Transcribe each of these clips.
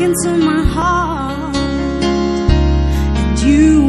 into my heart. And you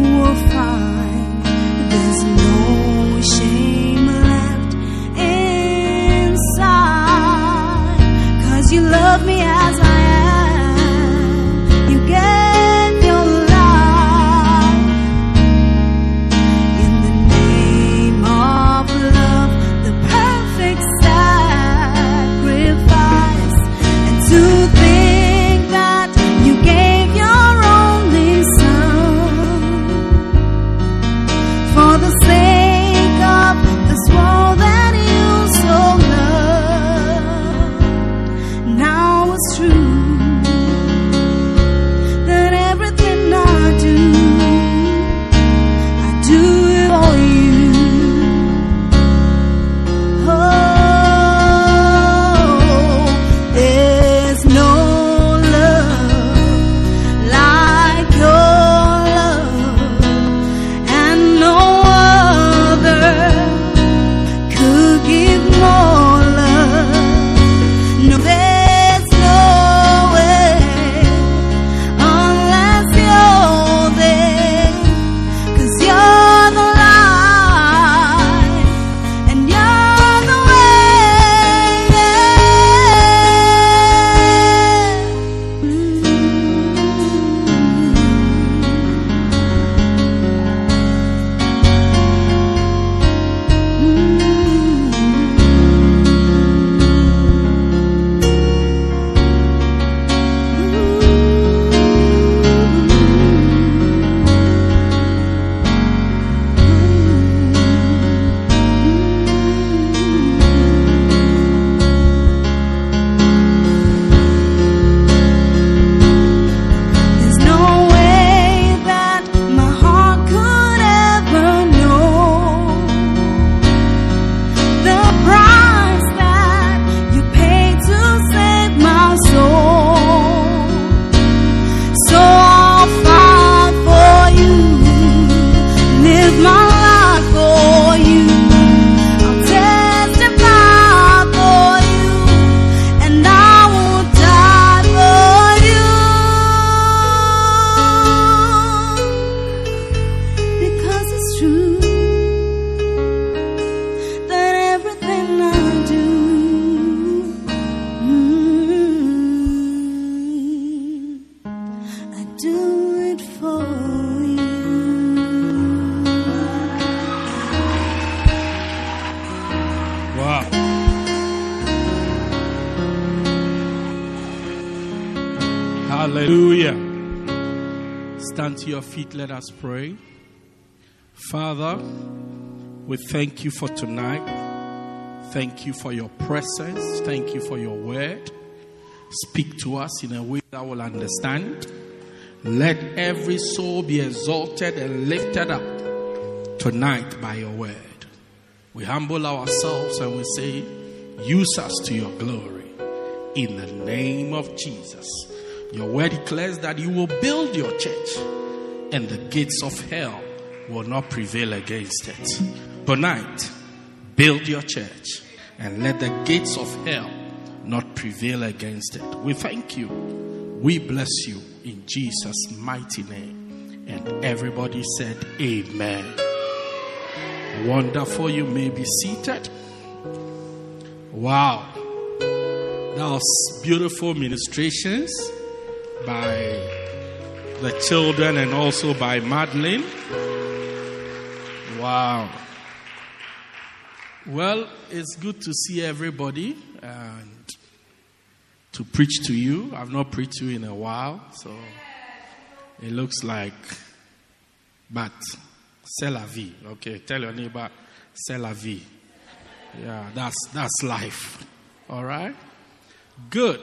feet. Let us pray. Father, we thank you for tonight. Thank you for your presence. Thank you for your word. Speak to us in a way that will understand. Let every soul be exalted and lifted up tonight by your word. We humble ourselves and we say, Use us to your glory in the name of Jesus. Your word declares that you will build your church and the gates of hell will not prevail against it. Tonight, build your church and let the gates of hell not prevail against it. We thank you. We bless you in Jesus' mighty name. And everybody said, Amen. Wonderful. You may be seated. Wow. That was beautiful ministrations by the children and also by Madeline. Wow. Well, it's good to see everybody and to preach to you. I've not preached to you in a while, so it looks like, but c'est la vie. Okay, tell your neighbor, c'est la vie. Yeah, that's that's life. All right. Good.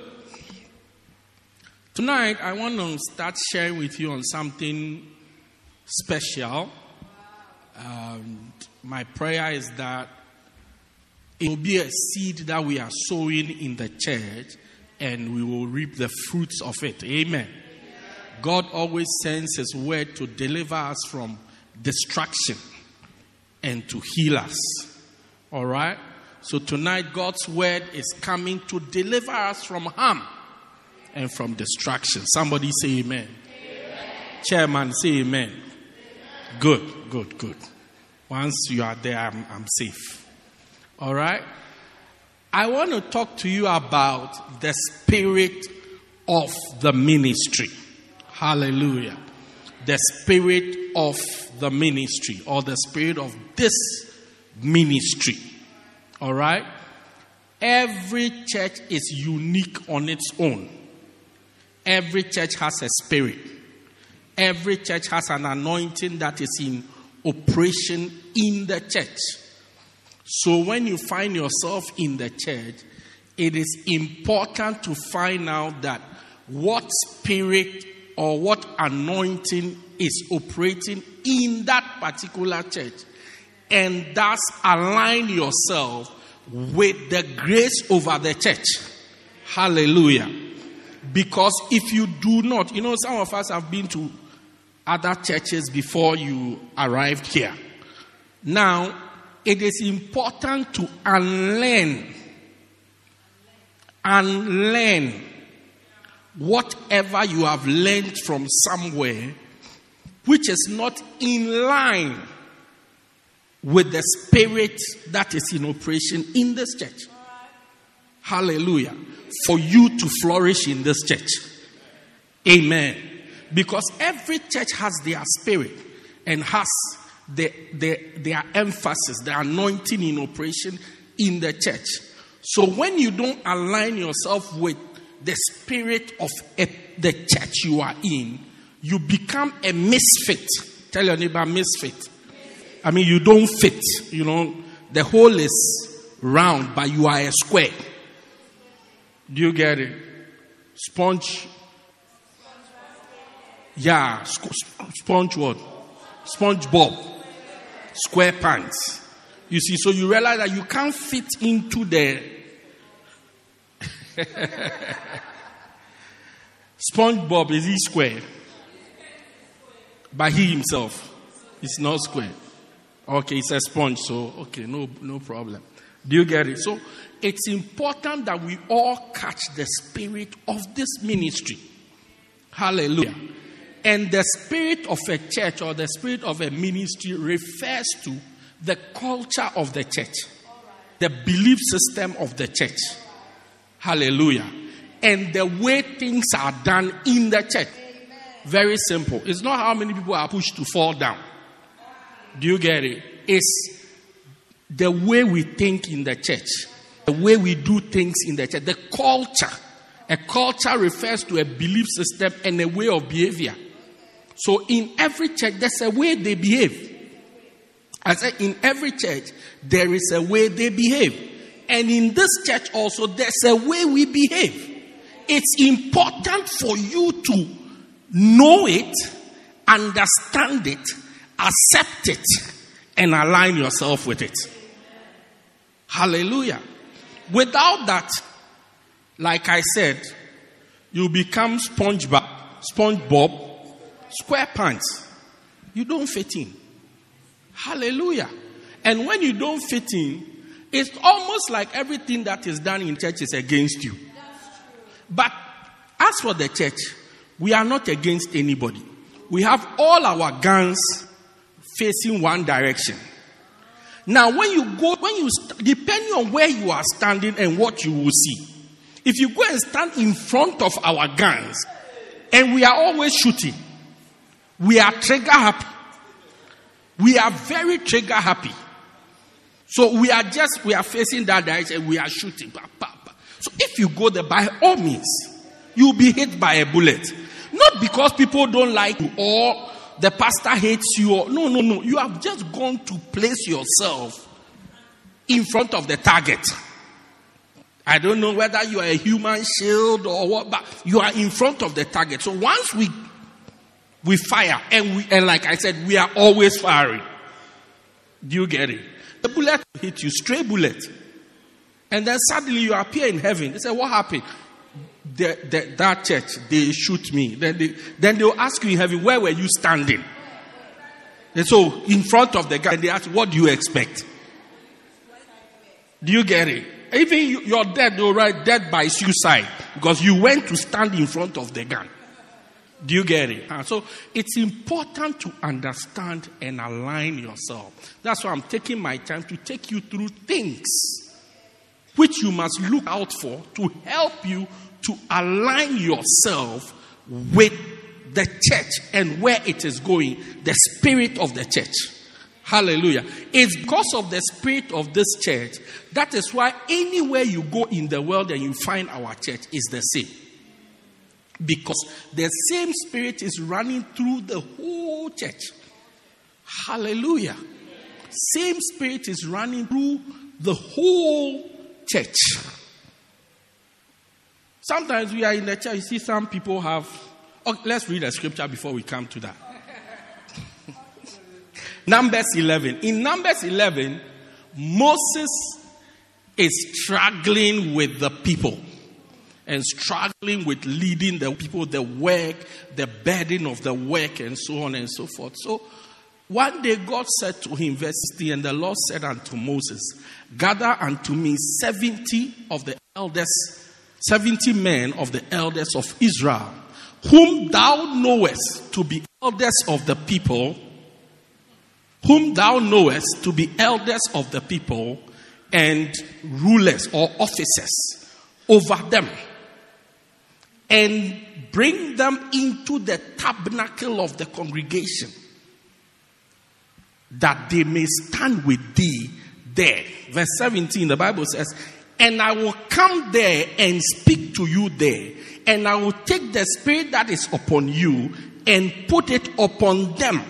Tonight, I want to start sharing with you on something special. Um, my prayer is that it will be a seed that we are sowing in the church and we will reap the fruits of it. Amen. God always sends His word to deliver us from destruction and to heal us. All right? So tonight, God's word is coming to deliver us from harm and from destruction. Somebody say amen. amen. Chairman, say amen. amen. Good, good, good. Once you are there, I'm, I'm safe. All right? I want to talk to you about the spirit of the ministry. Hallelujah. The spirit of the ministry or the spirit of this ministry. All right? Every church is unique on its own. Every church has a spirit. Every church has an anointing that is in operation in the church. So when you find yourself in the church, it is important to find out that what spirit or what anointing is operating in that particular church and thus align yourself with the grace over the church. Hallelujah. Because if you do not, you know, some of us have been to other churches before you arrived here. Now, it is important to unlearn, unlearn whatever you have learned from somewhere which is not in line with the spirit that is in operation in this church. Hallelujah. For you to flourish in this church. Amen. Because every church has their spirit and has the, the, their emphasis, their anointing in operation in the church. So when you don't align yourself with the spirit of a, the church you are in, you become a misfit. Tell your neighbor, misfit. I mean, you don't fit. You know, the hole is round, but you are a square. Do you get it? Sponge. Yeah, sponge what? Sponge bob. Square pants. You see, so you realize that you can't fit into the SpongeBob is he square? But he himself is not square. Okay, it's a sponge, so okay, no, no problem. Do you get it? So it's important that we all catch the spirit of this ministry. Hallelujah. And the spirit of a church or the spirit of a ministry refers to the culture of the church, the belief system of the church. Hallelujah. And the way things are done in the church. Very simple. It's not how many people are pushed to fall down. Do you get it? It's the way we think in the church, the way we do things in the church, the culture A culture refers to a belief system and a way of behavior. So in every church, there's a way they behave. I said, in every church, there is a way they behave. And in this church also, there's a way we behave. It's important for you to know it, understand it, accept it, and align yourself with it. Hallelujah. Without that, like I said, you become SpongeBob, SpongeBob, SquarePants. You don't fit in. Hallelujah. And when you don't fit in, it's almost like everything that is done in church is against you. But as for the church, we are not against anybody. We have all our guns facing one direction. Now, when you go, when you, st- depending on where you are standing and what you will see, if you go and stand in front of our guns, and we are always shooting, we are trigger happy. We are very trigger happy. So we are just, we are facing that direction, we are shooting. So if you go there, by all means, you'll be hit by a bullet. Not because people don't like you or the pastor hates you no, no, no. You have just gone to place yourself in front of the target. I don't know whether you are a human shield or what, but you are in front of the target. So once we we fire and we and like I said, we are always firing. Do you get it? The bullet hit you, stray bullet. And then suddenly you appear in heaven. They say, What happened? The, the, that church, they shoot me. Then they then they'll ask you in heaven, where were you standing? And so in front of the guy, they ask, What do you expect? Do you get it? Even you, you're dead, they'll write dead by suicide because you went to stand in front of the gun. Do you get it? Uh, so it's important to understand and align yourself. That's why I'm taking my time to take you through things which you must look out for to help you to align yourself with the church and where it is going, the spirit of the church. Hallelujah. It's because of the spirit of this church. That is why anywhere you go in the world and you find our church is the same. Because the same spirit is running through the whole church. Hallelujah. Same spirit is running through the whole church. Sometimes we are in the church, you see some people have. Oh, let's read a scripture before we come to that. Numbers 11. In Numbers 11, Moses is struggling with the people and struggling with leading the people, the work, the burden of the work, and so on and so forth. So one day God said to him, verse 60, and the Lord said unto Moses, Gather unto me 70 of the elders, 70 men of the elders of Israel, whom thou knowest to be elders of the people, whom thou knowest to be elders of the people, and rulers or officers over them and bring them into the tabernacle of the congregation that they may stand with thee there. Verse 17, the Bible says, And I will come there and speak to you there, and I will take the spirit that is upon you and put it upon them,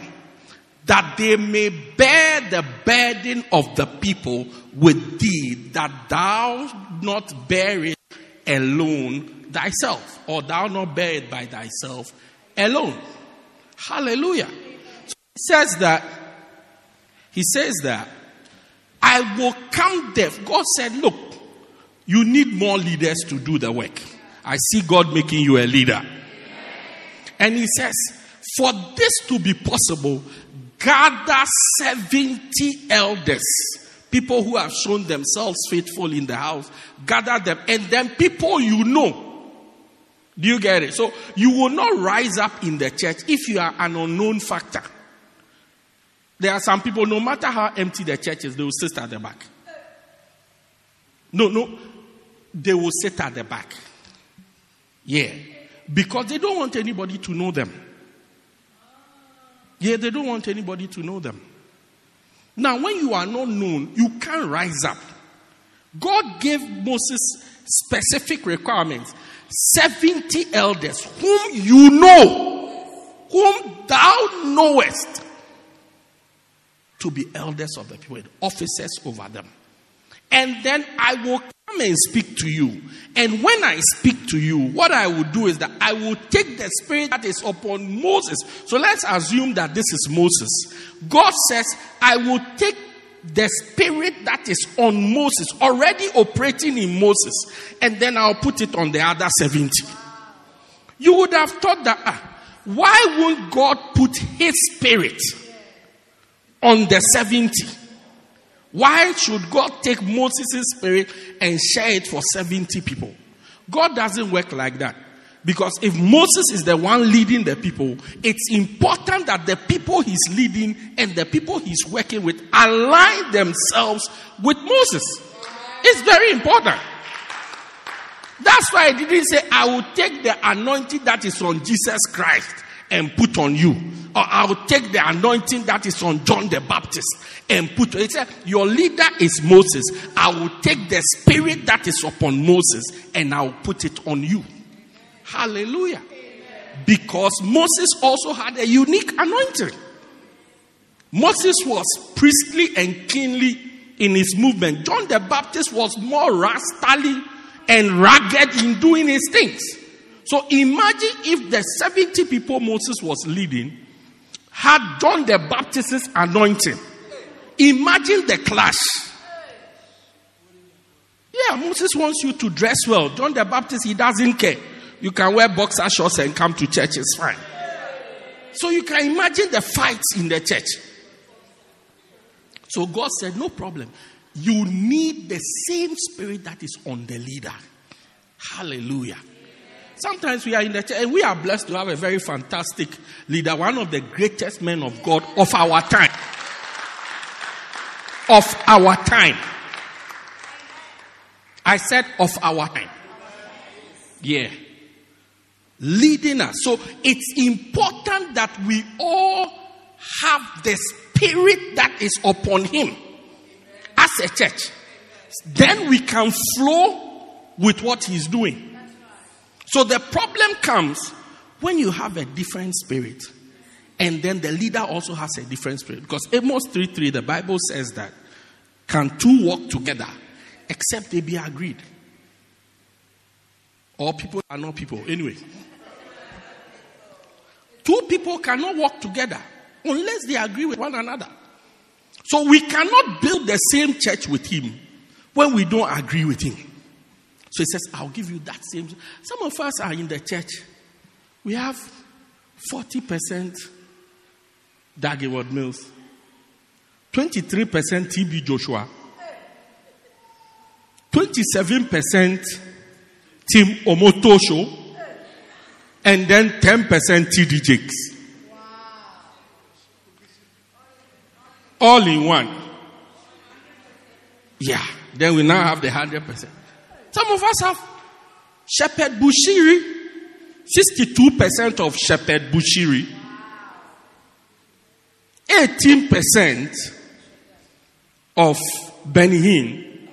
that they may bear the burden of the people with thee, that thou not bear it alone thyself, or thou not bear it by thyself alone. Hallelujah. So he says that, he says that, I will come there. God said, Look, you need more leaders to do the work. I see God making you a leader. And he says, For this to be possible, gather 70 elders, people who have shown themselves faithful in the house, gather them, and then people you know. Do you get it? So you will not rise up in the church if you are an unknown factor. There are some people, no matter how empty the church is, they will sit at the back. No, no, they will sit at the back. Yeah. Because they don't want anybody to know them. Yeah, they don't want anybody to know them. Now, when you are not known, you can't rise up. God gave Moses specific requirements. 70 elders whom you know, whom thou knowest, to be elders of the people, officers over them. And then I will come and speak to you. And when I speak to you, what I will do is that I will take the spirit that is upon Moses. So let's assume that this is Moses. God says, I will take the spirit that is on Moses, already operating in Moses, and then I'll put it on the other 70. You would have thought that, ah, why won't God put his spirit on the 70? Why should God take Moses' spirit and share it for 70 people? God doesn't work like that. Because if Moses is the one leading the people, it's important that the people he's leading and the people he's working with align themselves with Moses. It's very important. That's why I didn't say, I will take the anointing that is on Jesus Christ and put on you. Or I will take the anointing that is on John the Baptist and put. He said, Your leader is Moses. I will take the spirit that is upon Moses and I will put it on you. Hallelujah. Because Moses also had a unique anointing. Moses was priestly and kingly in his movement. John the Baptist was more rastally and ragged in doing his things. So imagine if the 70 people Moses was leading had John the Baptist's anointing. Imagine the clash. Yeah, Moses wants you to dress well. John the Baptist, he doesn't care. You can wear boxer shorts and come to church, it's fine. So you can imagine the fights in the church. So God said, No problem. You need the same spirit that is on the leader. Hallelujah. Sometimes we are in the church and we are blessed to have a very fantastic leader, one of the greatest men of God of our time. Of our time. I said of our time. Yeah. Leading us. So it's important that we all have the spirit that is upon him as a church. Then we can flow with what he's doing. So the problem comes when you have a different spirit and then the leader also has a different spirit. Because Amos 3 3, the Bible says that can two walk together except they be agreed? Or people are not people. Anyway, two people cannot walk together unless they agree with one another. So we cannot build the same church with him when we don't agree with him. So he says, I'll give you that same. Some of us are in the church. We have 40% Dag Heward-Mills, 23% TB Joshua, 27% Tim Omotoso, and then 10% TD Jakes. All in one. Yeah. Then we now have the 100%. Some of us have Shepherd Bushiri. 62% of Shepherd Bushiri. 18% of Benny Hinn.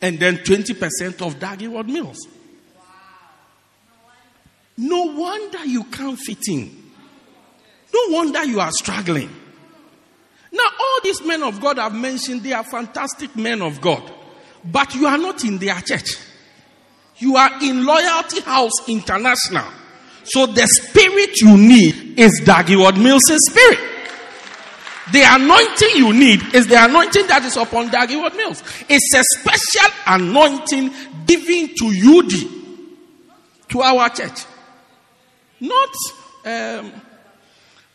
And then 20% of Dag Heward-Mills. No wonder you can't fit in. No wonder you are struggling. Now, all these men of God I've mentioned, they are fantastic men of God. But you are not in their church. You are in Loyalty House International. So the spirit you need is Dag Heward-Mills' spirit. The anointing you need is the anointing that is upon Dag Heward-Mills. It's a special anointing given to UD, to our church. Not um,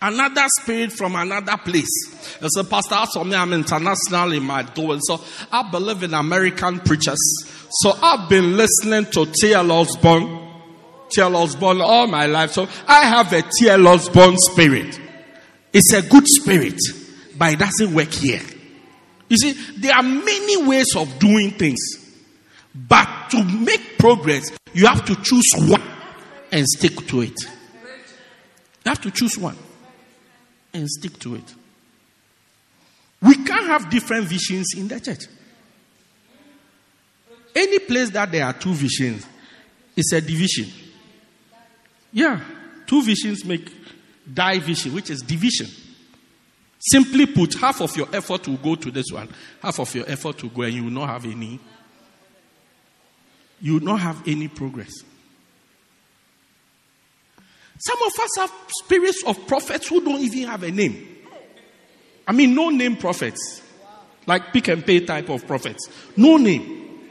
another spirit from another place. As a pastor, also me, I'm international in my. So I believe in American preachers. So I've been listening to T.L. Osborn, T.L. Osborn all my life. So I have a T.L. Osborn spirit. It's a good spirit, but it doesn't work here. You see, there are many ways of doing things. But to make progress, you have to choose one and stick to it. You have to choose one and stick to it. We can't have different visions in the church. Any place that there are two visions, It's a division. Yeah. Two visions make division, which is division. Simply put, half of your effort will go to this one, half of your effort will go, and you will not have any. You will not have any progress. Some of us have spirits of prophets who don't even have a name. I mean, no name prophets. Like pick and pay type of prophets. No name.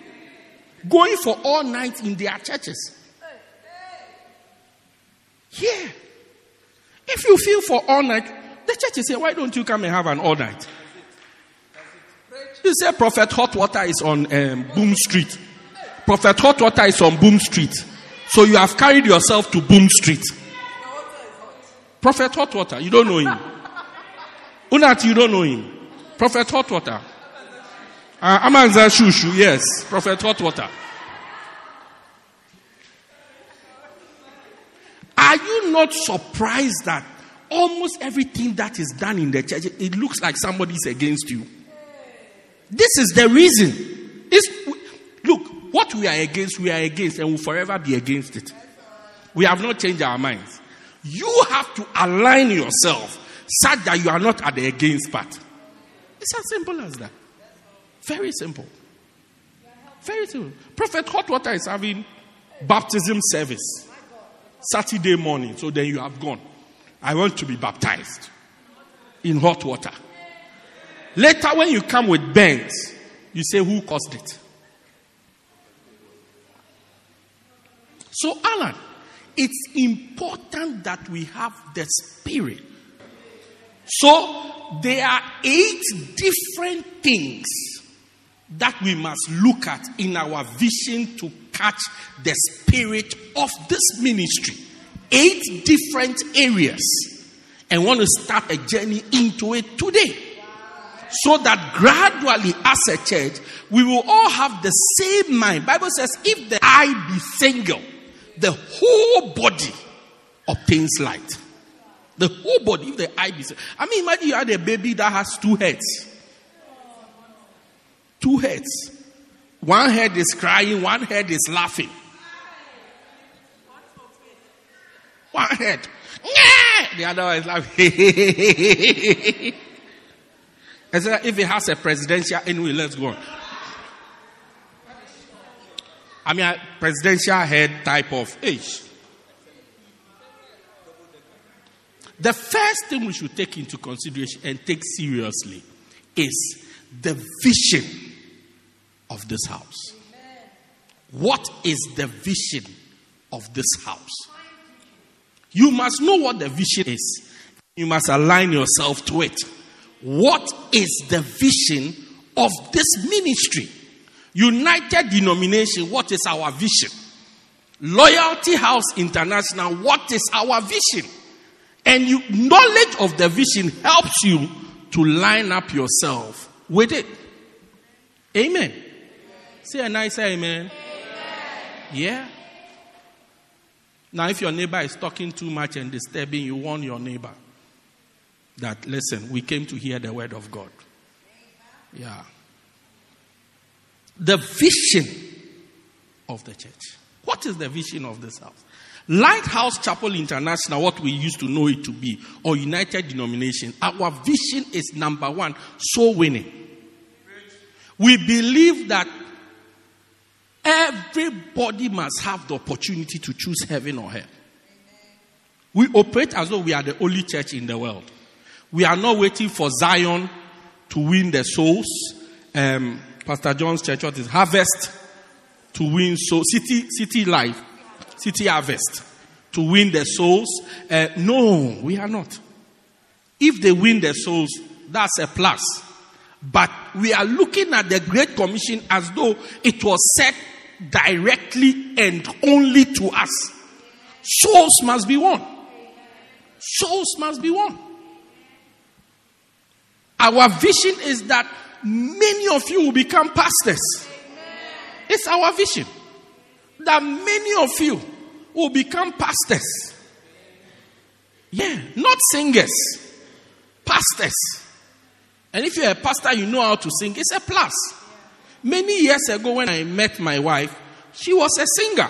Going for all night in their churches. Yeah. If you feel for all night, the church is saying, why don't you come and have an all night? You say Prophet Hot Water is on um, Boom Street. Prophet Hot Water is on Boom Street. So you have carried yourself to Boom Street. Prophet Hot Water, you don't know him. Unat, you don't know him. Prophet Hot Water. Uh, Amanza Shushu, yes. Prophet Hot Water. Are you not surprised that almost everything that is done in the church, it looks like somebody is against you? This is the reason. It's, look, what we are against, we are against, and will forever be against it. We have not changed our minds. You have to align yourself such that you are not at the against part. It's as simple as that. Very simple. Very simple. Prophet Hot Water is having baptism service Saturday morning. So then you have gone. I want to be baptized in hot water. Later, when you come with bends, you say, Who caused it? So, Alan, it's important that we have the spirit. So, there are eight different things that we must look at in our vision to catch the spirit of this ministry. Eight different areas. And want to start a journey into it today. So that gradually as a church, we will all have the same mind. Bible says, if the eye be single, the whole body obtains light. The whole body, if the eye be. I mean, imagine you had a baby that has two heads. Two heads. One head is crying, one head is laughing. One head. The other one is laughing. If it has a presidential, anyway, let's go on. I mean, a presidential head type of age. The first thing we should take into consideration and take seriously is the vision of this house. What is the vision of this house? You must know what the vision is. You must align yourself to it. What is the vision of this ministry? United Denomination, what is our vision? Loyalty House International, what is our vision? And you, knowledge of the vision helps you to line up yourself with it. Amen. Say a nice amen. amen. Yeah. Now, if your neighbor is talking too much and disturbing, you warn your neighbor that, listen, we came to hear the word of God. Yeah. The vision of the church. What is the vision of this house? Lighthouse Chapel International, what we used to know it to be, or United Denomination, our vision is number one soul winning. We believe that everybody must have the opportunity to choose heaven or hell. We operate as though we are the only church in the world. We are not waiting for Zion to win the souls. Um, Pastor John's church, what is harvest to win souls? City, city life, city harvest to win the souls. Uh, no, we are not. If they win the souls, that's a plus. But we are looking at the Great Commission as though it was set directly and only to us. Souls must be won. Souls must be won. Our vision is that many of you will become pastors. It's our vision that many of you will become pastors. Yeah, not singers, pastors. And if you're a pastor, you know how to sing, it's a plus. Many years ago, when I met my wife, she was a singer.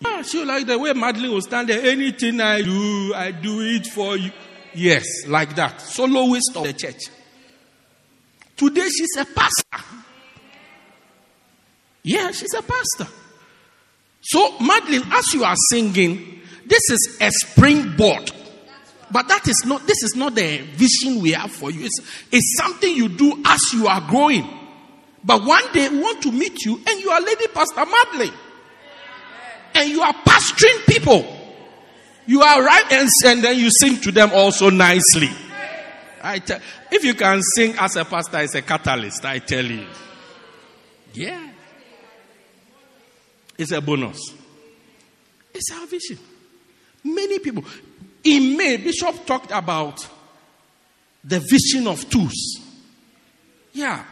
Yeah, she like the way Madeline will stand there. Anything I do, I do it for you. Yes, like that. Soloist of the church. Today she's a pastor. Yeah, she's a pastor. So, Madeline, as you are singing, this is a springboard. But that is not, this is not the vision we have for you. It's, it's something you do as you are growing. But one day we want to meet you and you are Lady Pastor Madeline. And you are pastoring people. You are right and, and then you sing to them also nicely. I tell, if you can sing as a pastor, it's a catalyst, I tell you. Yeah. It's a bonus. It's vision. Many people. In May, Bishop talked about the vision of tools. Yeah.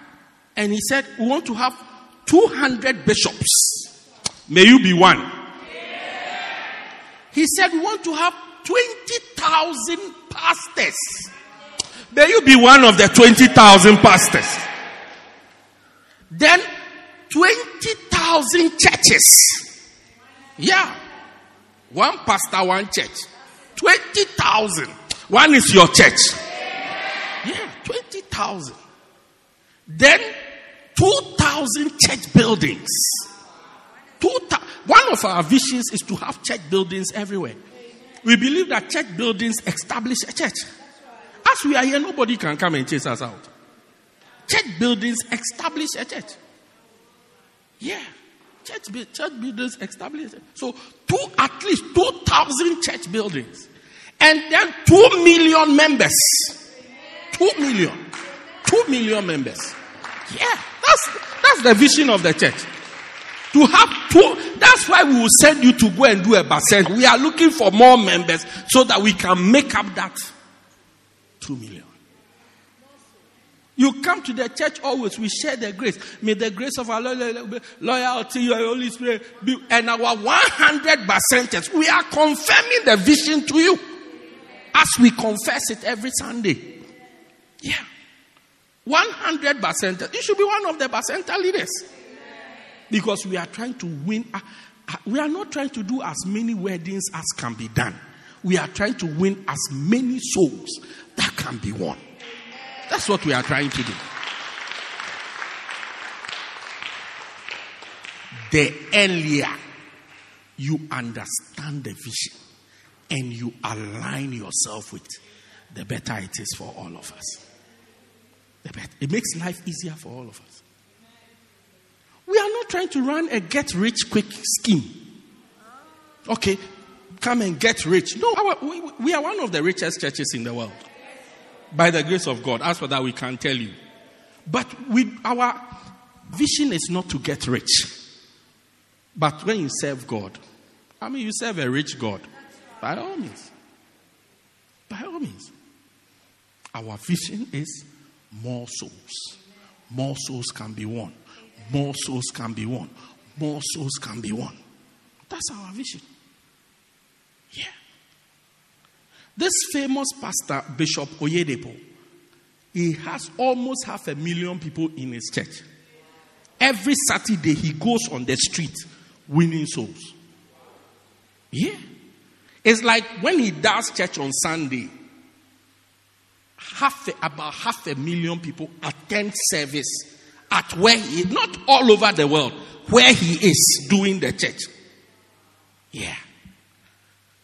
And he said, we want to have 200 bishops. May you be one. He said, we want to have 20,000 pastors. May you be one of the 20,000 pastors. Then 20,000 churches. Yeah. One pastor, one church. 20,000. One is your church. Yeah, 20,000. Then 2,000 church buildings. Two thou- one of our visions is to have church buildings everywhere. We believe that church buildings establish a church. As we are here, nobody can come and chase us out. Church buildings establish a church. Yeah. Church, church buildings establish. So, two, at least 2,000 church buildings. And then 2 million members. 2 million. 2 million members. Yeah. That's, that's the vision of the church. To have two, that's why we will send you to go and do a percent. We are looking for more members so that we can make up that 2 million. You come to the church always, we share the grace. May the grace of our loyalty, your Holy Spirit, be, and our 100 percenters. We are confirming the vision to you as we confess it every Sunday. Yeah. 100 percenters. You should be one of the percenter leaders. Because we are trying to win. uh, uh, We are not trying to do as many weddings as can be done. We are trying to win as many souls that can be won. That's what we are trying to do. The earlier you understand the vision and you align yourself with, the better it is for all of us. The bet- It makes life easier for all of us. We are not trying to run a get rich quick scheme. Okay, come and get rich. No, our, we, we are one of the richest churches in the world. By the grace of God. As for that, we can tell you. But we, our vision is not to get rich. But when you serve God, I mean, you serve a rich God. By all means. By all means. Our vision is more souls. More souls can be won. More souls can be won. More souls can be won. That's our vision. Yeah. This famous pastor, Bishop Oyedepo, he has almost half a million people in his church. Every Saturday, he goes on the street winning souls. Yeah. It's like when he does church on Sunday, half a, about half a million people attend service at where he not all over the world, where he is doing the church. Yeah.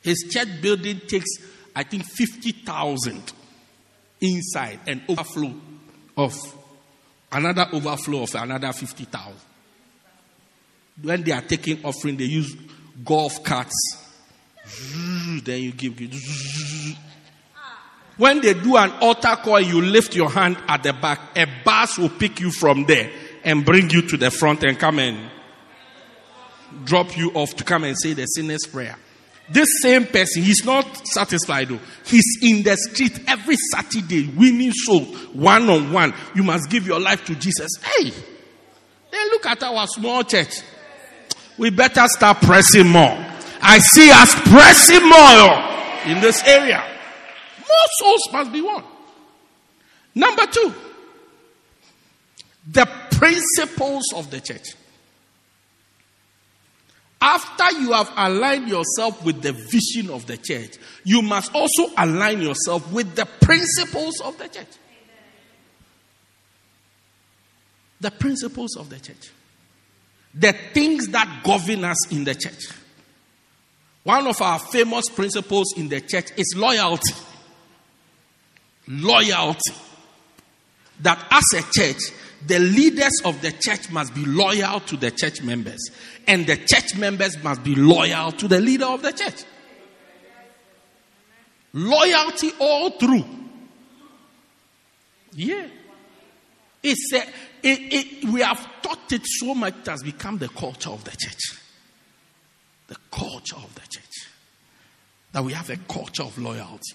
His church building takes, I think, 50,000 inside and overflow of another overflow of another 50,000. When they are taking offering, they use golf carts. Then you give. When they do an altar call, you lift your hand at the back. A bus will pick you from there and bring you to the front and come and drop you off to come and say the sinner's prayer. This same person, he's not satisfied though. He's in the street every Saturday winning souls one on one. You must give your life to Jesus. Hey, then look at our small church. We better start pressing more. I see us pressing more in this area. More souls must be won. Number two, the principles of the church. After you have aligned yourself with the vision of the church, you must also align yourself with the principles of the church. The principles of the church. The things that govern us in the church. One of our famous principles in the church is loyalty. Loyalty. That as a church, the leaders of the church must be loyal to the church members, and the church members must be loyal to the leader of the church. Loyalty all through. Yeah. It's a, it, it, we have taught it so much, it has become the culture of the church. The culture of the church. That we have a culture of loyalty.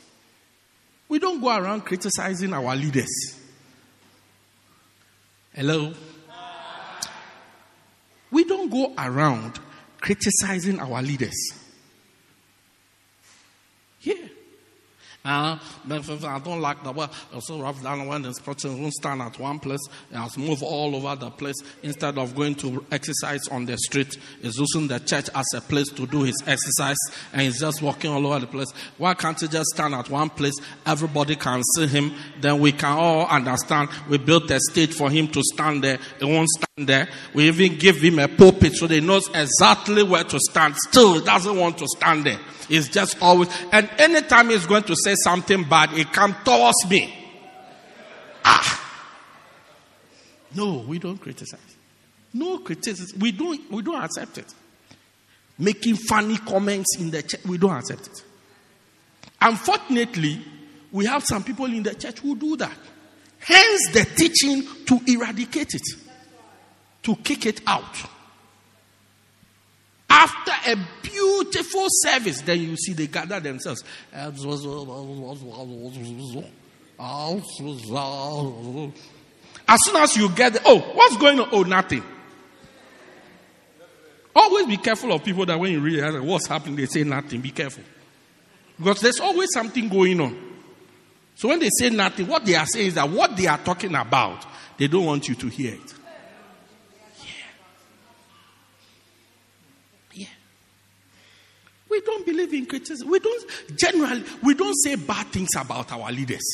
We don't go around criticizing our leaders. Hello? We don't go around criticizing our leaders. Yeah. But I don't like the way so rough down when this person won't stand at one place, it has moved all over the place instead of going to exercise on the street. He's using the church as a place to do his exercise and he's just walking all over the place. Why can't he just stand at one place? Everybody can see him, then we can all understand. We built a stage for him to stand there. He won't stand there. We even give him a pulpit so they knows exactly where to stand. Still, he doesn't want to stand there. He's just always, and anytime he's going to say something bad, it comes towards me. Ah. No, we don't criticize. No criticism. We don't, we don't accept it. Making funny comments in the church, we don't accept it. Unfortunately, we have some people in the church who do that. Hence the teaching to eradicate it, to kick it out. After a beautiful service, then you see they gather themselves. As soon as you get there, oh, what's going on? Oh, nothing. Always be careful of people that when you realize what's happening, they say nothing. Be careful. Because there's always something going on. So when they say nothing, what they are saying is that what they are talking about, they don't want you to hear it. We don't believe in criticism. We don't generally we don't say bad things about our leaders.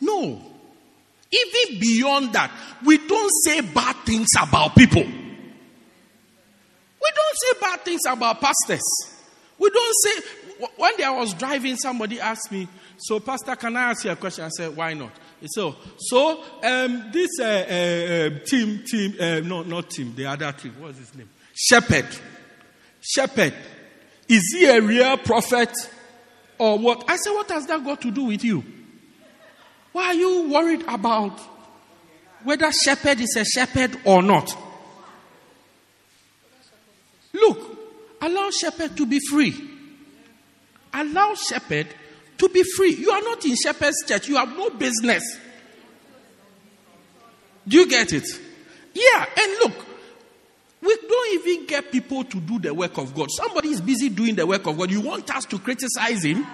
No. Even beyond that, we don't say bad things about people. We don't say bad things about pastors. We don't say one day I was driving, somebody asked me, So, Pastor, can I ask you a question? I said, Why not? So, so um, this uh, uh, Tim, Tim, uh, no, not Tim, the other team, what's his name? Shepherd. Shepherd. Is he a real prophet or what? I said, What has that got to do with you? Why are you worried about whether shepherd is a shepherd or not? Look, allow shepherd to be free. Allow shepherd to be free. You are not in shepherd's church, you have no business. Do you get it? Yeah, and look, we don't even get people to do the work of God. Somebody is busy doing the work of God. You want us to criticize him?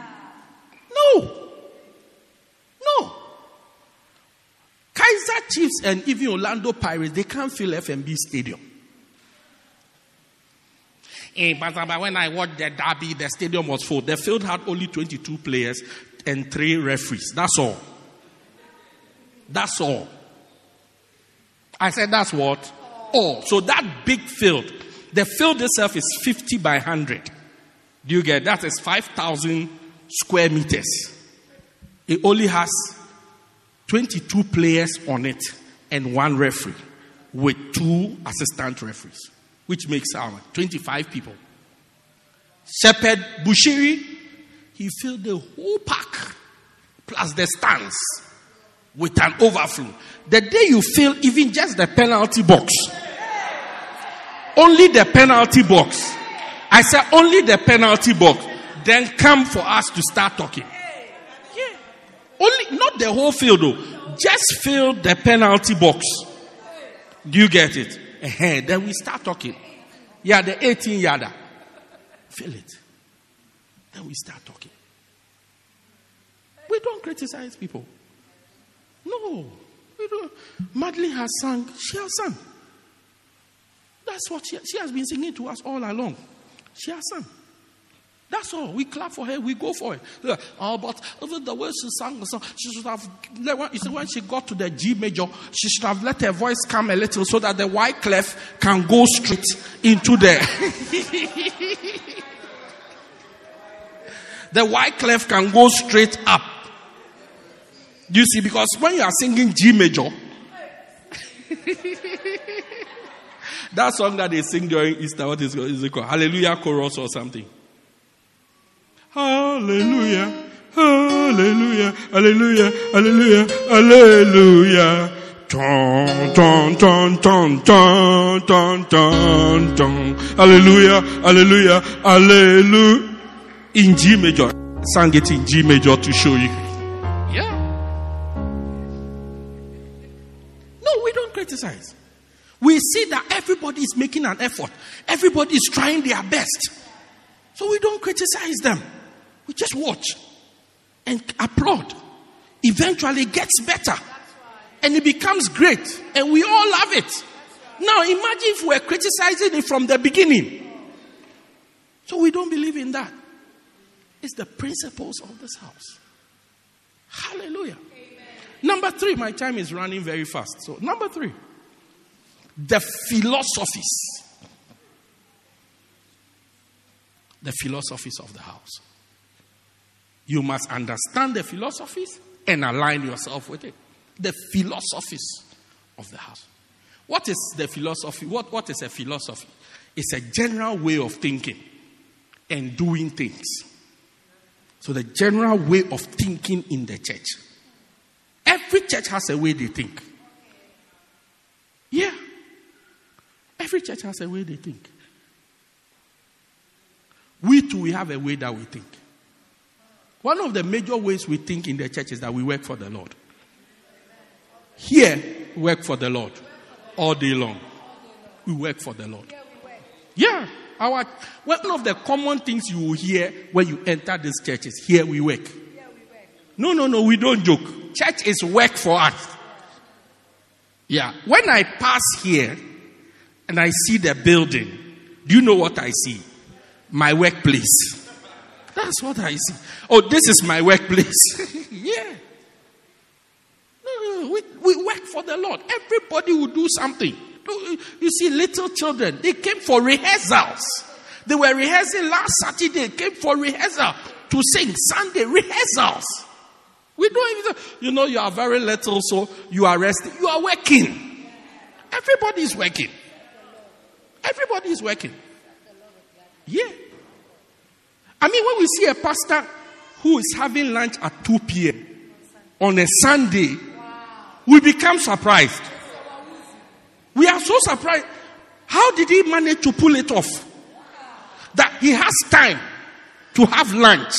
No. No. Kaiser Chiefs and even Orlando Pirates, they can't fill FNB Stadium. Eh, but when I watched the derby, the stadium was full. The field had only 22 players and three referees. That's all. That's all. I said, that's what? All. So that big field, the field itself is 50 by 100. Do you get that? Is 5,000 square meters. It only has 22 players on it and one referee with two assistant referees, which makes our 25 people. Shepherd Bushiri, he filled the whole park plus the stands with an overflow. The day you fill even just the penalty box, only the penalty box. I said only the penalty box. Then come for us to start talking. Only not the whole field though. Just fill the penalty box. Do you get it? uh Then we start talking. Yeah, the 18 yarder. Fill it. Then we start talking. We don't criticize people. No. Madeline has sung. She has sung. That's what she, she has been singing to us all along. She has sung. That's all. We clap for her. We go for it. Oh, uh, but even the way she sang the song, she should have. You see, when she got to the G major, she should have let her voice come a little so that the white clef can go straight into the. the white clef can go straight up. You see? Because when you are singing G major, that song that they sing during Easter, what is, is it called? Hallelujah chorus or something. Hallelujah. Hallelujah. Hallelujah. Hallelujah. Hallelujah. Dun, dun, dun, dun, dun, dun, dun, dun. Hallelujah. Hallelujah. Hallelujah. In G major. Sang it in G major to show you. Criticize. We see that everybody is making an effort. Everybody is trying their best. So we don't criticize them. We just watch and applaud. Eventually it gets better. And it becomes great. And we all love it. Now imagine if we're criticizing it from the beginning. So we don't believe in that. It's the principles of this house. Hallelujah. Number three, my time is running very fast. So, number three, the philosophies. The philosophies of the house. You must understand the philosophies and align yourself with it. The philosophies of the house. What is the philosophy? What, what is a philosophy? It's a general way of thinking and doing things. So, the general way of thinking in the church. Every church has a way they think. Yeah. Every church has a way they think. We too, we have a way that we think. One of the major ways we think in the church is that we work for the Lord. Here, we work for the Lord all day long. We work for the Lord. Yeah. Our, one of the common things you will hear when you enter these churches, here we work. No, no, no, we don't joke. Church is work for us. Yeah. When I pass here and I see the building, do you know what I see? My workplace. That's what I see. Oh, this is my workplace. yeah. No, no, we, we work for the Lord. Everybody will do something. You see, little children, they came for rehearsals. They were rehearsing last Saturday, came for rehearsal to sing Sunday rehearsals. We don't even, you know, you are very little, so you are resting. You are working. Everybody is working. Everybody is working. Yeah. I mean, when we see a pastor who is having lunch at 2 p.m. on a Sunday, we become surprised. We are so surprised. How did he manage to pull it off? That he has time to have lunch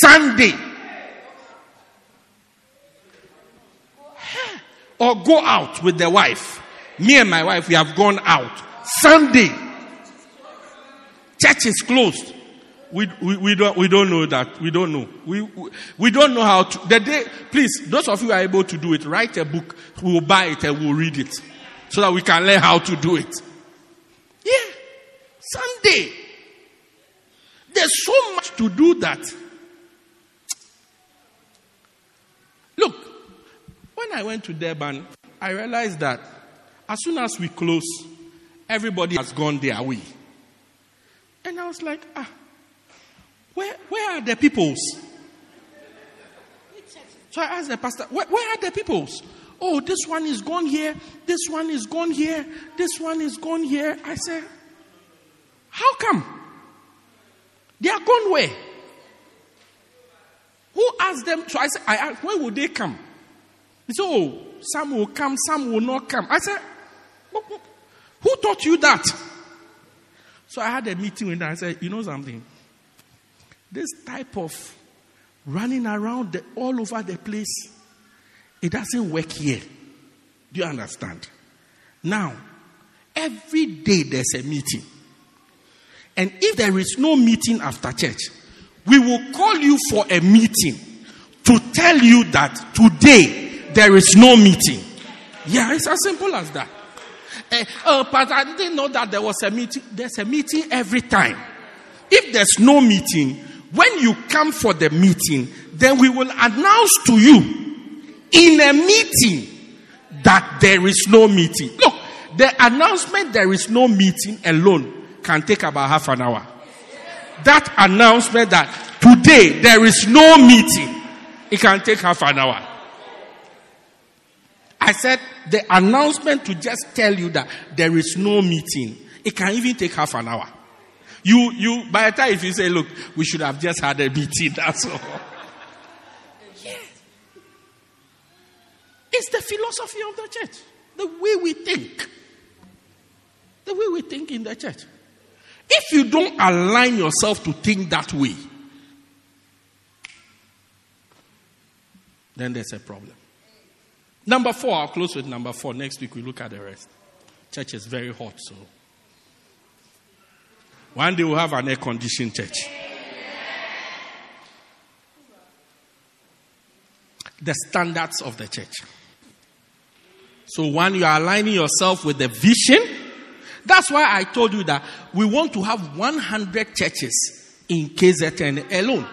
Sunday or go out with the wife. Me and my wife, we have gone out. Sunday, church is closed. We, we, we, don't, we don't know that. We don't know. We, we, we don't know how to. The day, please, those of you are able to do it, write a book. We will buy it and we'll read it so that we can learn how to do it. Yeah. Sunday. There's so much to do that. Look, when I went to Durban, I realized that as soon as we close, everybody has gone their way. And I was like, ah, where, where are the peoples? So I asked the pastor, where, where are the peoples? Oh, this one is gone here, this one is gone here, this one is gone here. I said, how come? They are gone where? Who asked them? So I said, I asked, when will they come? He said, Oh, some will come, some will not come. I said, "Who- taught you that? So I had a meeting with them. I said, You know something? This type of running around the, all over the place, it doesn't work here. Do you understand? Now, every day there's a meeting. And if there is no meeting after church, we will call you for a meeting to tell you that today there is no meeting. Yeah, it's as simple as that. Eh, oh, but I didn't know that there was a meeting. There's a meeting every time. If there's no meeting, when you come for the meeting, then we will announce to you in a meeting that there is no meeting. Look, the announcement there is no meeting alone can take about half an hour. That announcement that today there is no meeting, it can take half an hour. I said the announcement to just tell you that there is no meeting, it can even take half an hour. You, you, by the time if you say, look, we should have just had a meeting, that's all. Yes. It's the philosophy of the church, the way we think. The way we think in the church. If you don't align yourself to think that way, then there's a problem. Number four, I'll close with number four. Next week we look at the rest. Church is very hot, so one day we'll have an air conditioned church. The standards of the church. So, one, you are aligning yourself with the vision. That's why I told you that we want to have 100 churches in KZN alone.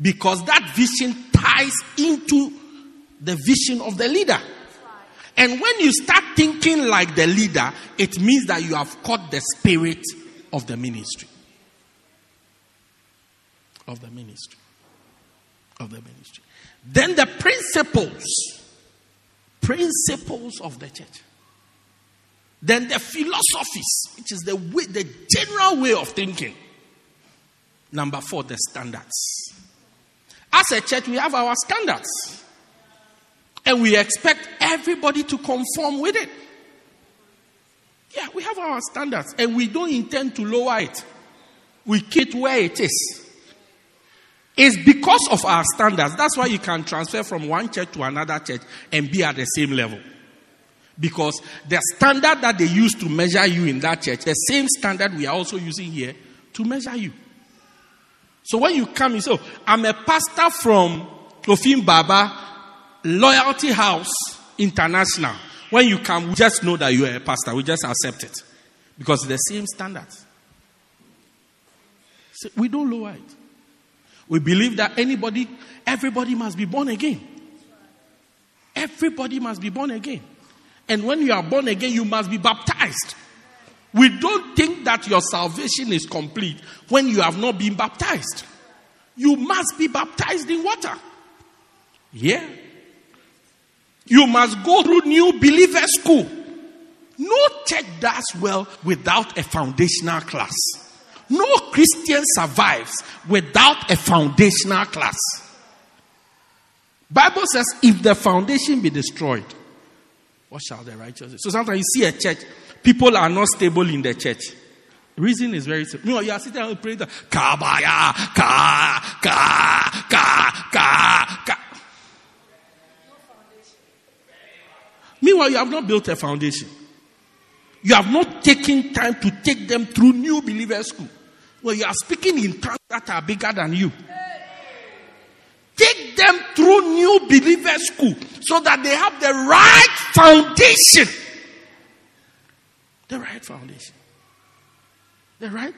Because that vision ties into the vision of the leader. And when you start thinking like the leader, it means that you have caught the spirit of the ministry. Of the ministry. Of the ministry. Then the principles. Principles of the church. Then the philosophies, which is the way, the general way of thinking. Number four, the standards. As a church, we have our standards. And we expect everybody to conform with it. Yeah, we have our standards and we don't intend to lower it. We keep where it is. It's because of our standards. That's why you can transfer from one church to another church and be at the same level. Because the standard that they use to measure you in that church, the same standard we are also using here to measure you. So when you come, you say, oh, I'm a pastor from Klofin Baba Loyalty House International. When you come, we just know that you are a pastor. We just accept it. Because the same standards. So we don't lower it. We believe that anybody, everybody must be born again. Everybody must be born again. And when you are born again, you must be baptized. We don't think that your salvation is complete when you have not been baptized. You must be baptized in water. Yeah. You must go through new believer school. No church does well without a foundational class. No Christian survives without a foundational class. Bible says, if the foundation be destroyed, what shall the righteous do? So sometimes you see a church, people are not stable in the church. Reason is very simple. You know, you are sitting and praying, Kabaya, ka, ka, ka, ka, ka. Meanwhile, you have not built a foundation. You have not taken time to take them through new believer school. Well, you are speaking in tongues that are bigger than you. Take them through new believer school so that they have the right foundation. The right foundation. The right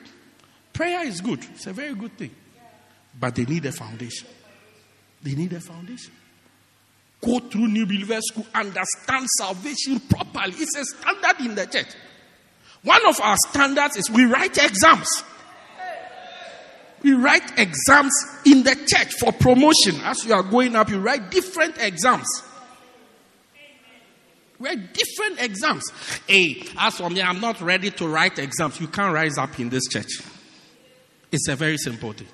prayer is good. It's a very good thing. But they need a foundation. They need a foundation. Go through new believer school, understand salvation properly. It's a standard in the church. One of our standards is we write exams. We write exams in the church for promotion. As you are going up, you write different exams. Write different exams. Hey, as for me, I'm not ready to write exams. You can't rise up in this church. It's a very simple thing.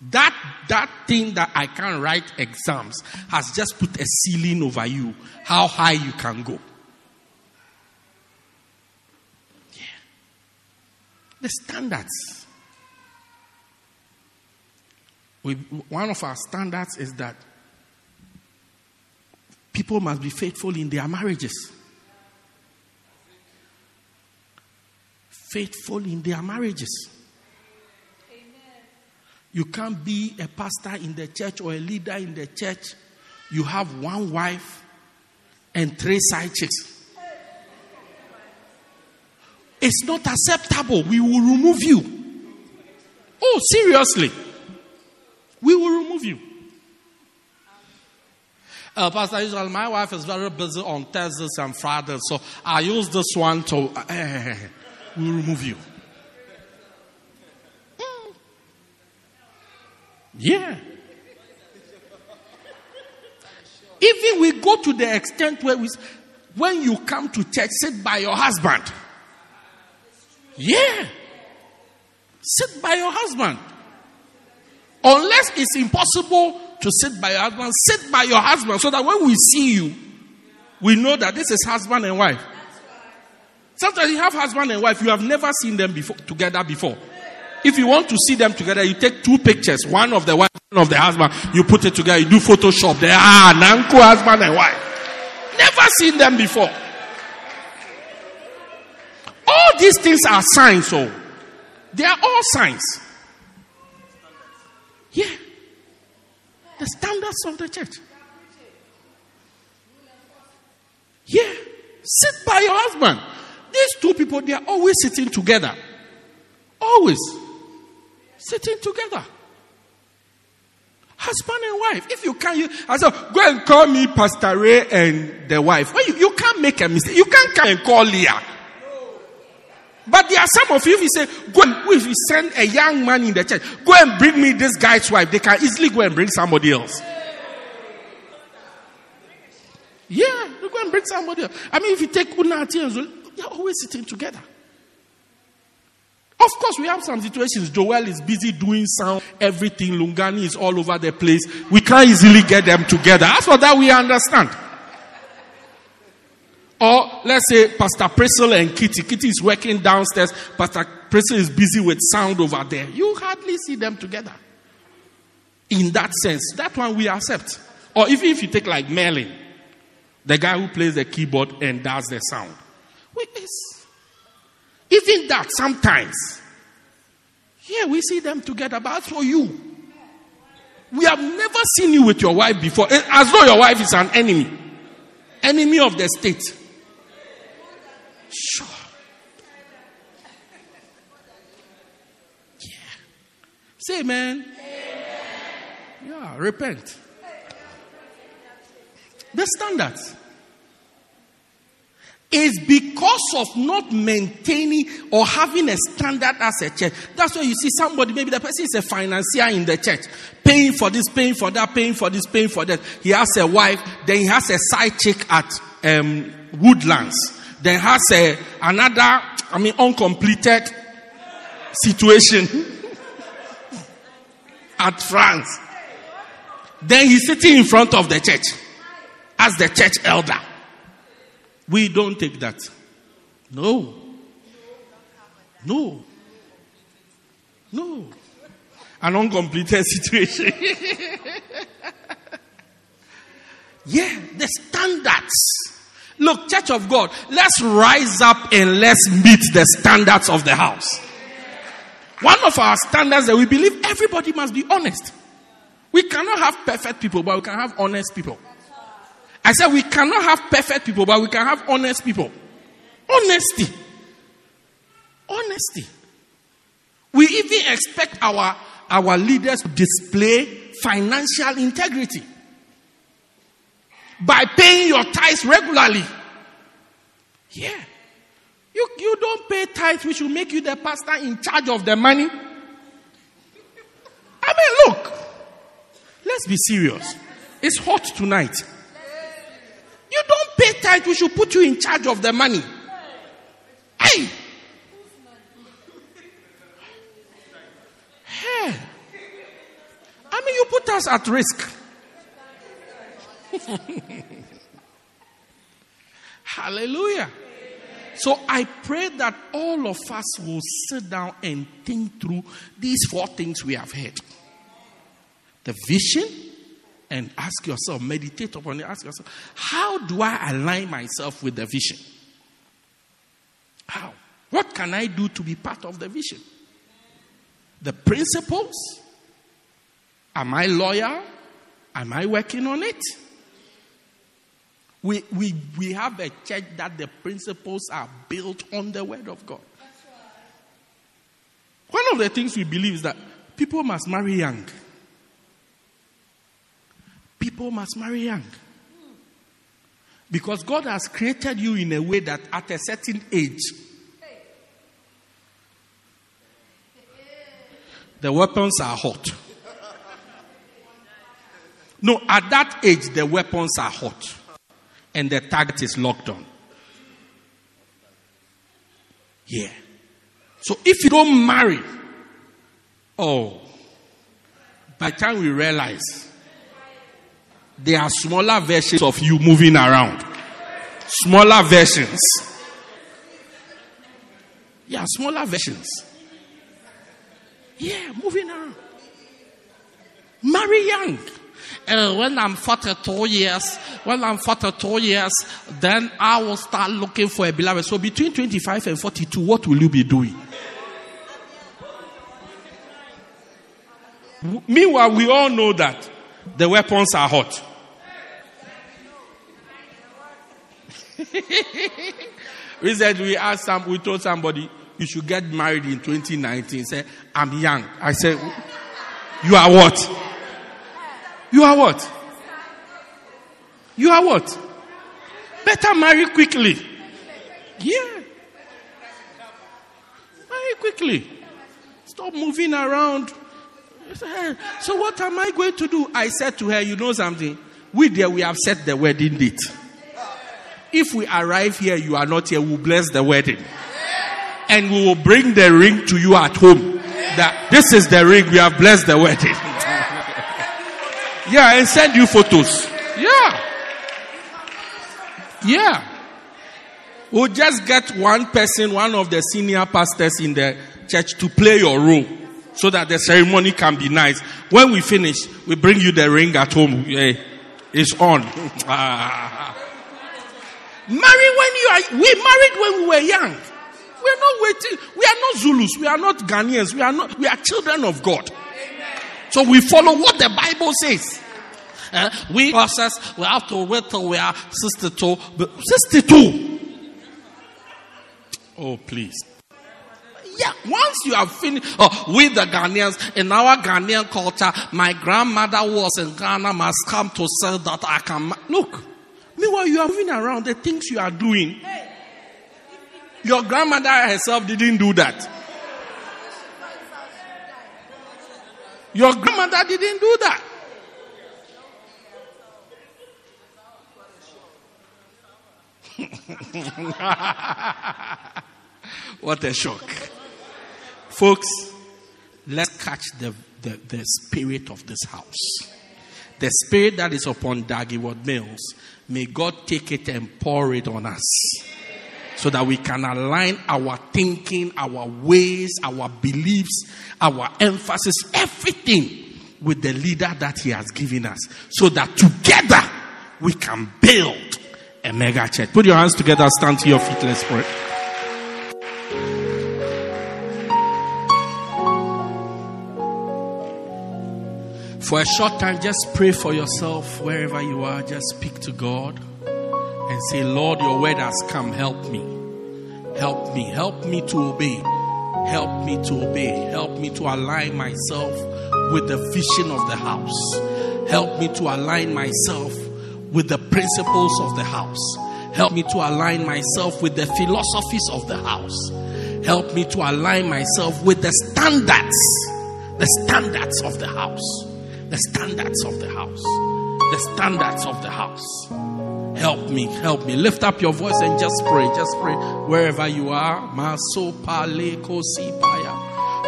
That, that thing that I can't write exams has just put a ceiling over you, how high you can go. Yeah. The standards. We, one of our standards is that people must be faithful in their marriages. Faithful in their marriages. You can't be a pastor in the church or a leader in the church. You have one wife and three side chicks. It's not acceptable. We will remove you. Oh, seriously. We will remove you. Uh, Pastor Israel, my wife is very busy on Thursdays and Fridays, so I use this one to. Uh, we'll remove you. Yeah. Even we go to the extent where we, when you come to church, sit by your husband. Yeah. Sit by your husband. Unless it's impossible to sit by your husband, sit by your husband so that when we see you, we know that this is husband and wife. Sometimes you have husband and wife, you have never seen them before, together before. If you want to see them together, you take two pictures, one of the wife, one of the husband, you put it together, you do Photoshop. They ah, are Nanko husband and wife. Never seen them before. All these things are signs, so they are all signs. Yeah. The standards of the church. Yeah. Sit by your husband. These two people, they are always sitting together. Always sitting together. Husband and wife. If you can't, you, I said, go and call me Pastor Ray and the wife. Well, you, you can't make a mistake. You can't come and call Leah. But there are some of you, if you say, go and, if you send a young man in the church, go and bring me this guy's wife, they can easily go and bring somebody else. Yeah, go and bring somebody else. I mean, if you take Unati and Zul, they're always sitting together. Of course, we have some situations. Joel is busy doing sound, everything. Lungani is all over the place. We can't easily get them together. As for that, we understand. Or let's say Pastor Priscilla and Kitty. Kitty is working downstairs. Pastor Priscilla is busy with sound over there. You hardly see them together. In that sense, that one we accept. Or even if you take like Merlin, the guy who plays the keyboard and does the sound. We, it's, even that sometimes. Yeah, we see them together, but for you, we have never seen you with your wife before, eh, as though your wife is an enemy, enemy of the state. Sure. Yeah. Say amen. Yeah, repent. The standards is because of not maintaining or having a standard as a church. That's why you see somebody, maybe the person is a financier in the church, paying for this, paying for that, paying for this, paying for that. He has a wife, then he has a side chick at um, Woodlands, then has a another, I mean, uncompleted situation at France. Then he's sitting in front of the church as the church elder. We don't take that. No. No. No. An uncompleted situation. yeah, the standards. Look, Church of God, let's rise up and let's meet the standards of the house. One of our standards that we believe everybody must be honest. We cannot have perfect people, but we can have honest people. I said we cannot have perfect people, but we can have honest people. Honesty. Honesty. We even expect our, our leaders to display financial integrity by paying your tithes regularly. Yeah. You, you don't pay tithes, which will make you the pastor in charge of the money. I mean, look, let's be serious. It's hot tonight. You don't pay tithe, we should put you in charge of the money. Hey! Hey! I mean, you put us at risk. Hallelujah. So I pray that all of us will sit down and think through these four things we have heard the vision, and ask yourself, meditate upon it, ask yourself, how do I align myself with the vision? How? What can I do to be part of the vision? The principles? Am I loyal? Am I working on it? We, we, we have a church that the principles are built on the word of God. One of the things we believe is that people must marry young. People must marry young. Because God has created you in a way that at a certain age, the weapons are hot. No, at that age, the weapons are hot and the target is locked on. Yeah. So if you don't marry, oh, by the time we realize there are smaller versions of you moving around, smaller versions. Yeah, smaller versions. Yeah, moving around. Marry young. Uh, when I'm 42 years, when I'm 42 years, then I will start looking for a beloved. So between 25 and 42, what will you be doing? Meanwhile, we all know that the weapons are hot. we said we asked some, we told somebody you should get married in 2019. Say, I'm young. I said, you are what? You are what? You are what? Better marry quickly. Yeah. Marry quickly. Stop moving around. So what am I going to do? I said to her, you know something? We there, we have set the wedding date. If we arrive here, you are not here, we'll bless the wedding. And we will bring the ring to you at home. That this is the ring, we have blessed the wedding. Yeah, and send you photos. Yeah. Yeah. We'll just get one person, one of the senior pastors in the church to play your role so that the ceremony can be nice. When we finish, we bring you the ring at home. Yeah, it's on. Ah. Marry when you are, we married when we were young. We are not waiting. We are not Zulus. We are not Ghanaians. We are not, we are children of God. So we follow what the Bible says. Uh, we process, we have to wait till we are 62. But 62! Oh, please. Yeah, once you have finished, oh, with the Ghanaians, in our Ghanaian culture, my grandmother was in Ghana, must come to say that I can. Look, meanwhile, you are moving around the things you are doing. Your grandmother herself didn't do that. Your grandmother didn't do that. what a shock. Folks, let's catch the, the, the spirit of this house. The spirit that is upon Dag Heward-Mills, may God take it and pour it on us so that we can align our thinking, our ways, our beliefs, our emphasis, everything with the leader that He has given us so that together we can build a mega church. Put your hands together, stand to your feet, let's pray. For a short time, just pray for yourself wherever you are. Just speak to God and say, Lord, your word has come. Help me. Help me. Help me to obey. Help me to obey. Help me to align myself with the vision of the house. Help me to align myself with the principles of the house. Help me to align myself with the philosophies of the house. Help me to align myself with the standards, the standards of the house. The standards of the house. The standards of the house. Help me, help me. Lift up your voice and just pray. Just pray wherever you are. Maso pale kosipaya.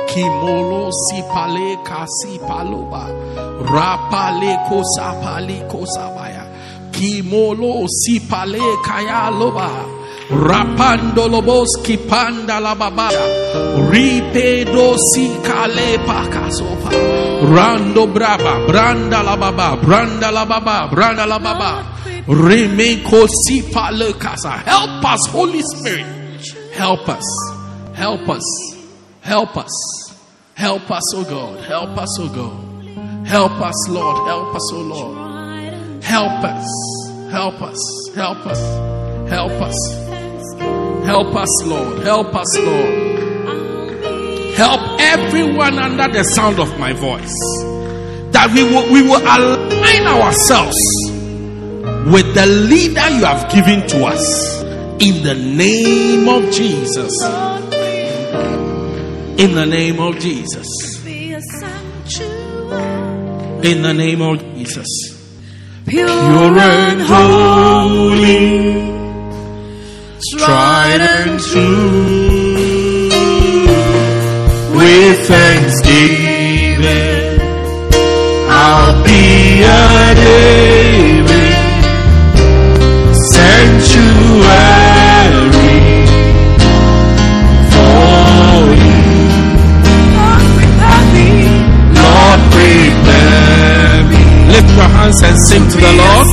Kimolo sipale kasipaloba. Rapale kosapali kosabaya. Kimolo sipale kaya loba. Rapando loboski panda la babaya. Ripedo si kale pakasopa. Rando braba. Branda la baba. Branda la baba. Branda la baba. Remeko sipa le casa. Help us, Holy Spirit. Help us. Help us. Help us. Help us, oh God. Help us, oh God. Help us, Lord. Help us, oh Lord. Help us. Help us. Help us. Help us. Help us, Lord. Help us, Lord. Help everyone under the sound of my voice. That we will, we will align ourselves with the leader you have given to us. In the name of Jesus. In the name of Jesus. Be a sanctuary. In the name of Jesus. Pure and holy, tried and true, with thanksgiving, I'll be a living sanctuary for you. Lord, prepare me. Lord, prepare me. Lift your hands and sing to the Lord.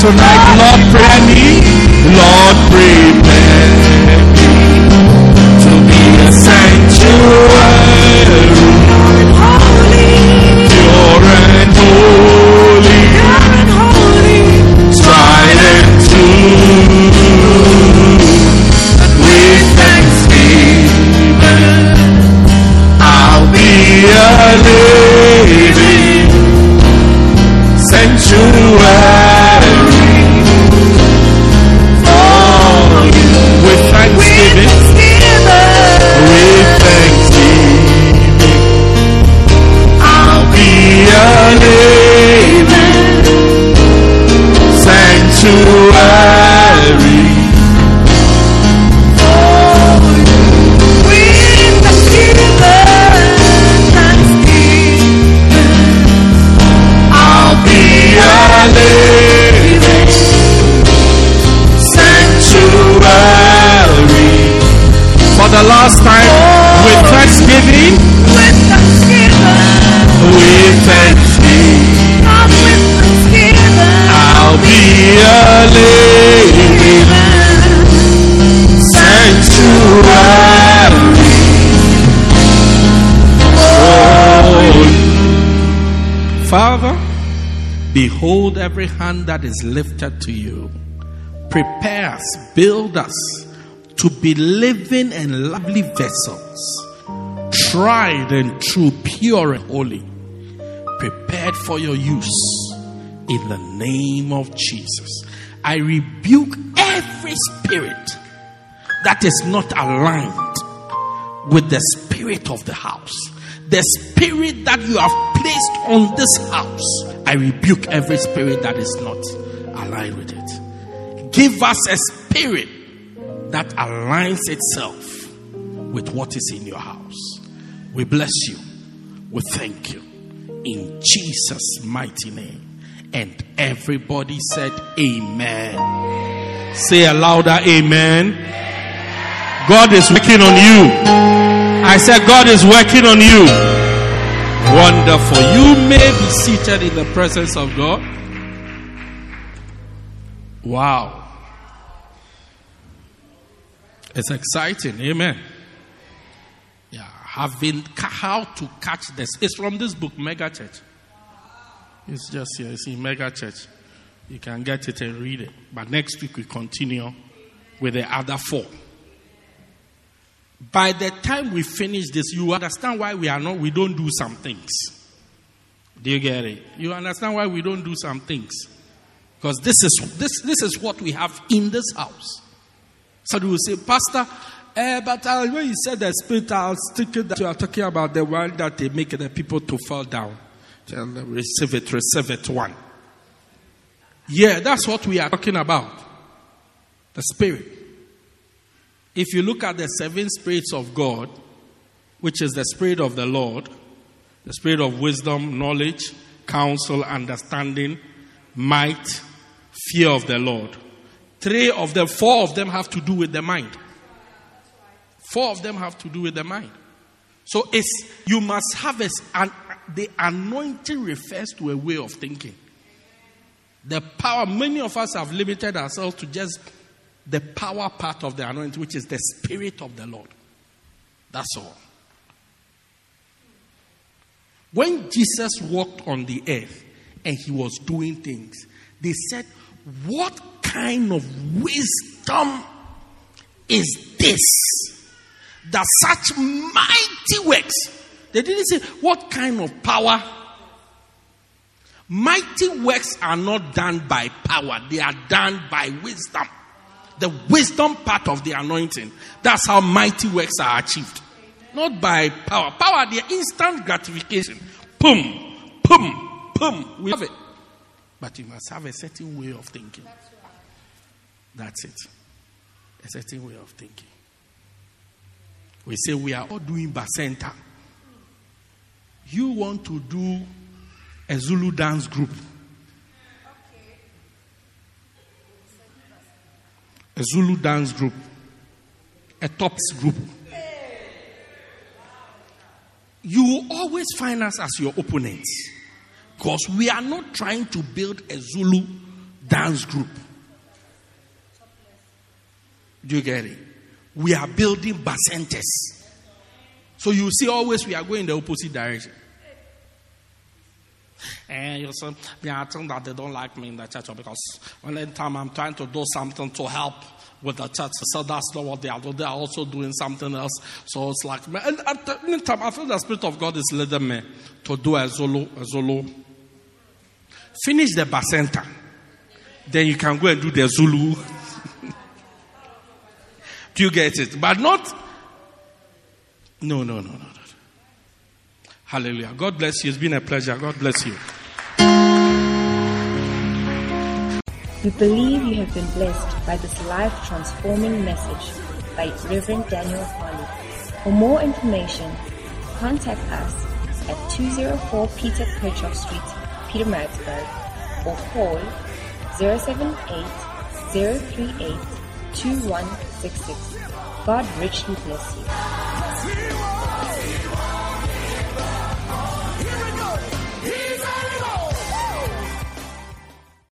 Tonight. Lord, pray me. Lord, prepare me to be a sanctuary, Holy. pure and holy, tried and true. With thanksgiving, I'll be a living that is lifted to you. Prepare us, build us to be living and lovely vessels, tried and true, pure and holy, prepared for your use in the name of Jesus. I rebuke every spirit that is not aligned with the spirit of the house. The spirit that you have placed on this house, I rebuke every spirit that is not aligned with it. Give us a spirit that aligns itself with what is in your house. We bless you. We thank you. In Jesus' mighty name. And everybody said, Amen. Say a louder Amen. God is working on you. I said, God is working on you. Wonderful. You may be seated in the presence of God. Wow. It's exciting. Amen. Yeah. Having how to catch this. It's from this book, Mega Church. It's just here. It's in Mega Church. You can get it and read it. But next week we continue with the other four. By the time we finish this, you understand why we are not, we don't do some things. Do you get it? You understand why we don't do some things? Because this is this this is what we have in this house. So they will say, Pastor, eh, but uh, when you said the spirit, I was thinking that you are talking about the one that they make the people to fall down. Them, receive it, receive it, one. Yeah, that's what we are talking about. The spirit. If you look at the seven spirits of God, which is the spirit of the Lord, the spirit of wisdom, knowledge, counsel, understanding, might, fear of the Lord. Three of them, four of them have to do with the mind. Four of them have to do with the mind. So it's you must have a, an, the anointing refers to a way of thinking. The power, many of us have limited ourselves to just the power part of the anointing, which is the spirit of the Lord. That's all. When Jesus walked on the earth and he was doing things, they said, What kind of wisdom is this? That such mighty works. They didn't say, What kind of power? Mighty works are not done by power, they are done by wisdom. The wisdom part of the anointing. That's how mighty works are achieved. Not by power. Power, the instant gratification. Boom, boom, boom. We have it. But you must have a certain way of thinking. That's it. A certain way of thinking. We say we are all doing Bacenta. You want to do a Zulu dance group. A Zulu dance group. A tops group. You will always find us as your opponents. Because we are not trying to build a Zulu dance group. Do you get it? We are building Bacentas. So you see, always we are going the opposite direction. And you say, think that they don't like me in the church because when time I'm trying to do something to help with the church, so that's not what they are doing. They are also doing something else. So it's like, me. and at the meantime, I feel the Spirit of God is leading me to do a Zulu, a Zulu. Finish the Bacenta. Then you can go and do the Zulu. do you get it? But not. No, no, no, no, no. Hallelujah. God bless you. It's been a pleasure. God bless you. We believe you have been blessed by this life transforming message by Reverend Daniel Harley. For more information, contact us at 204 Peter Kerchhoff Street, Pietermaritzburg, or call 078 038 2166. God richly bless you.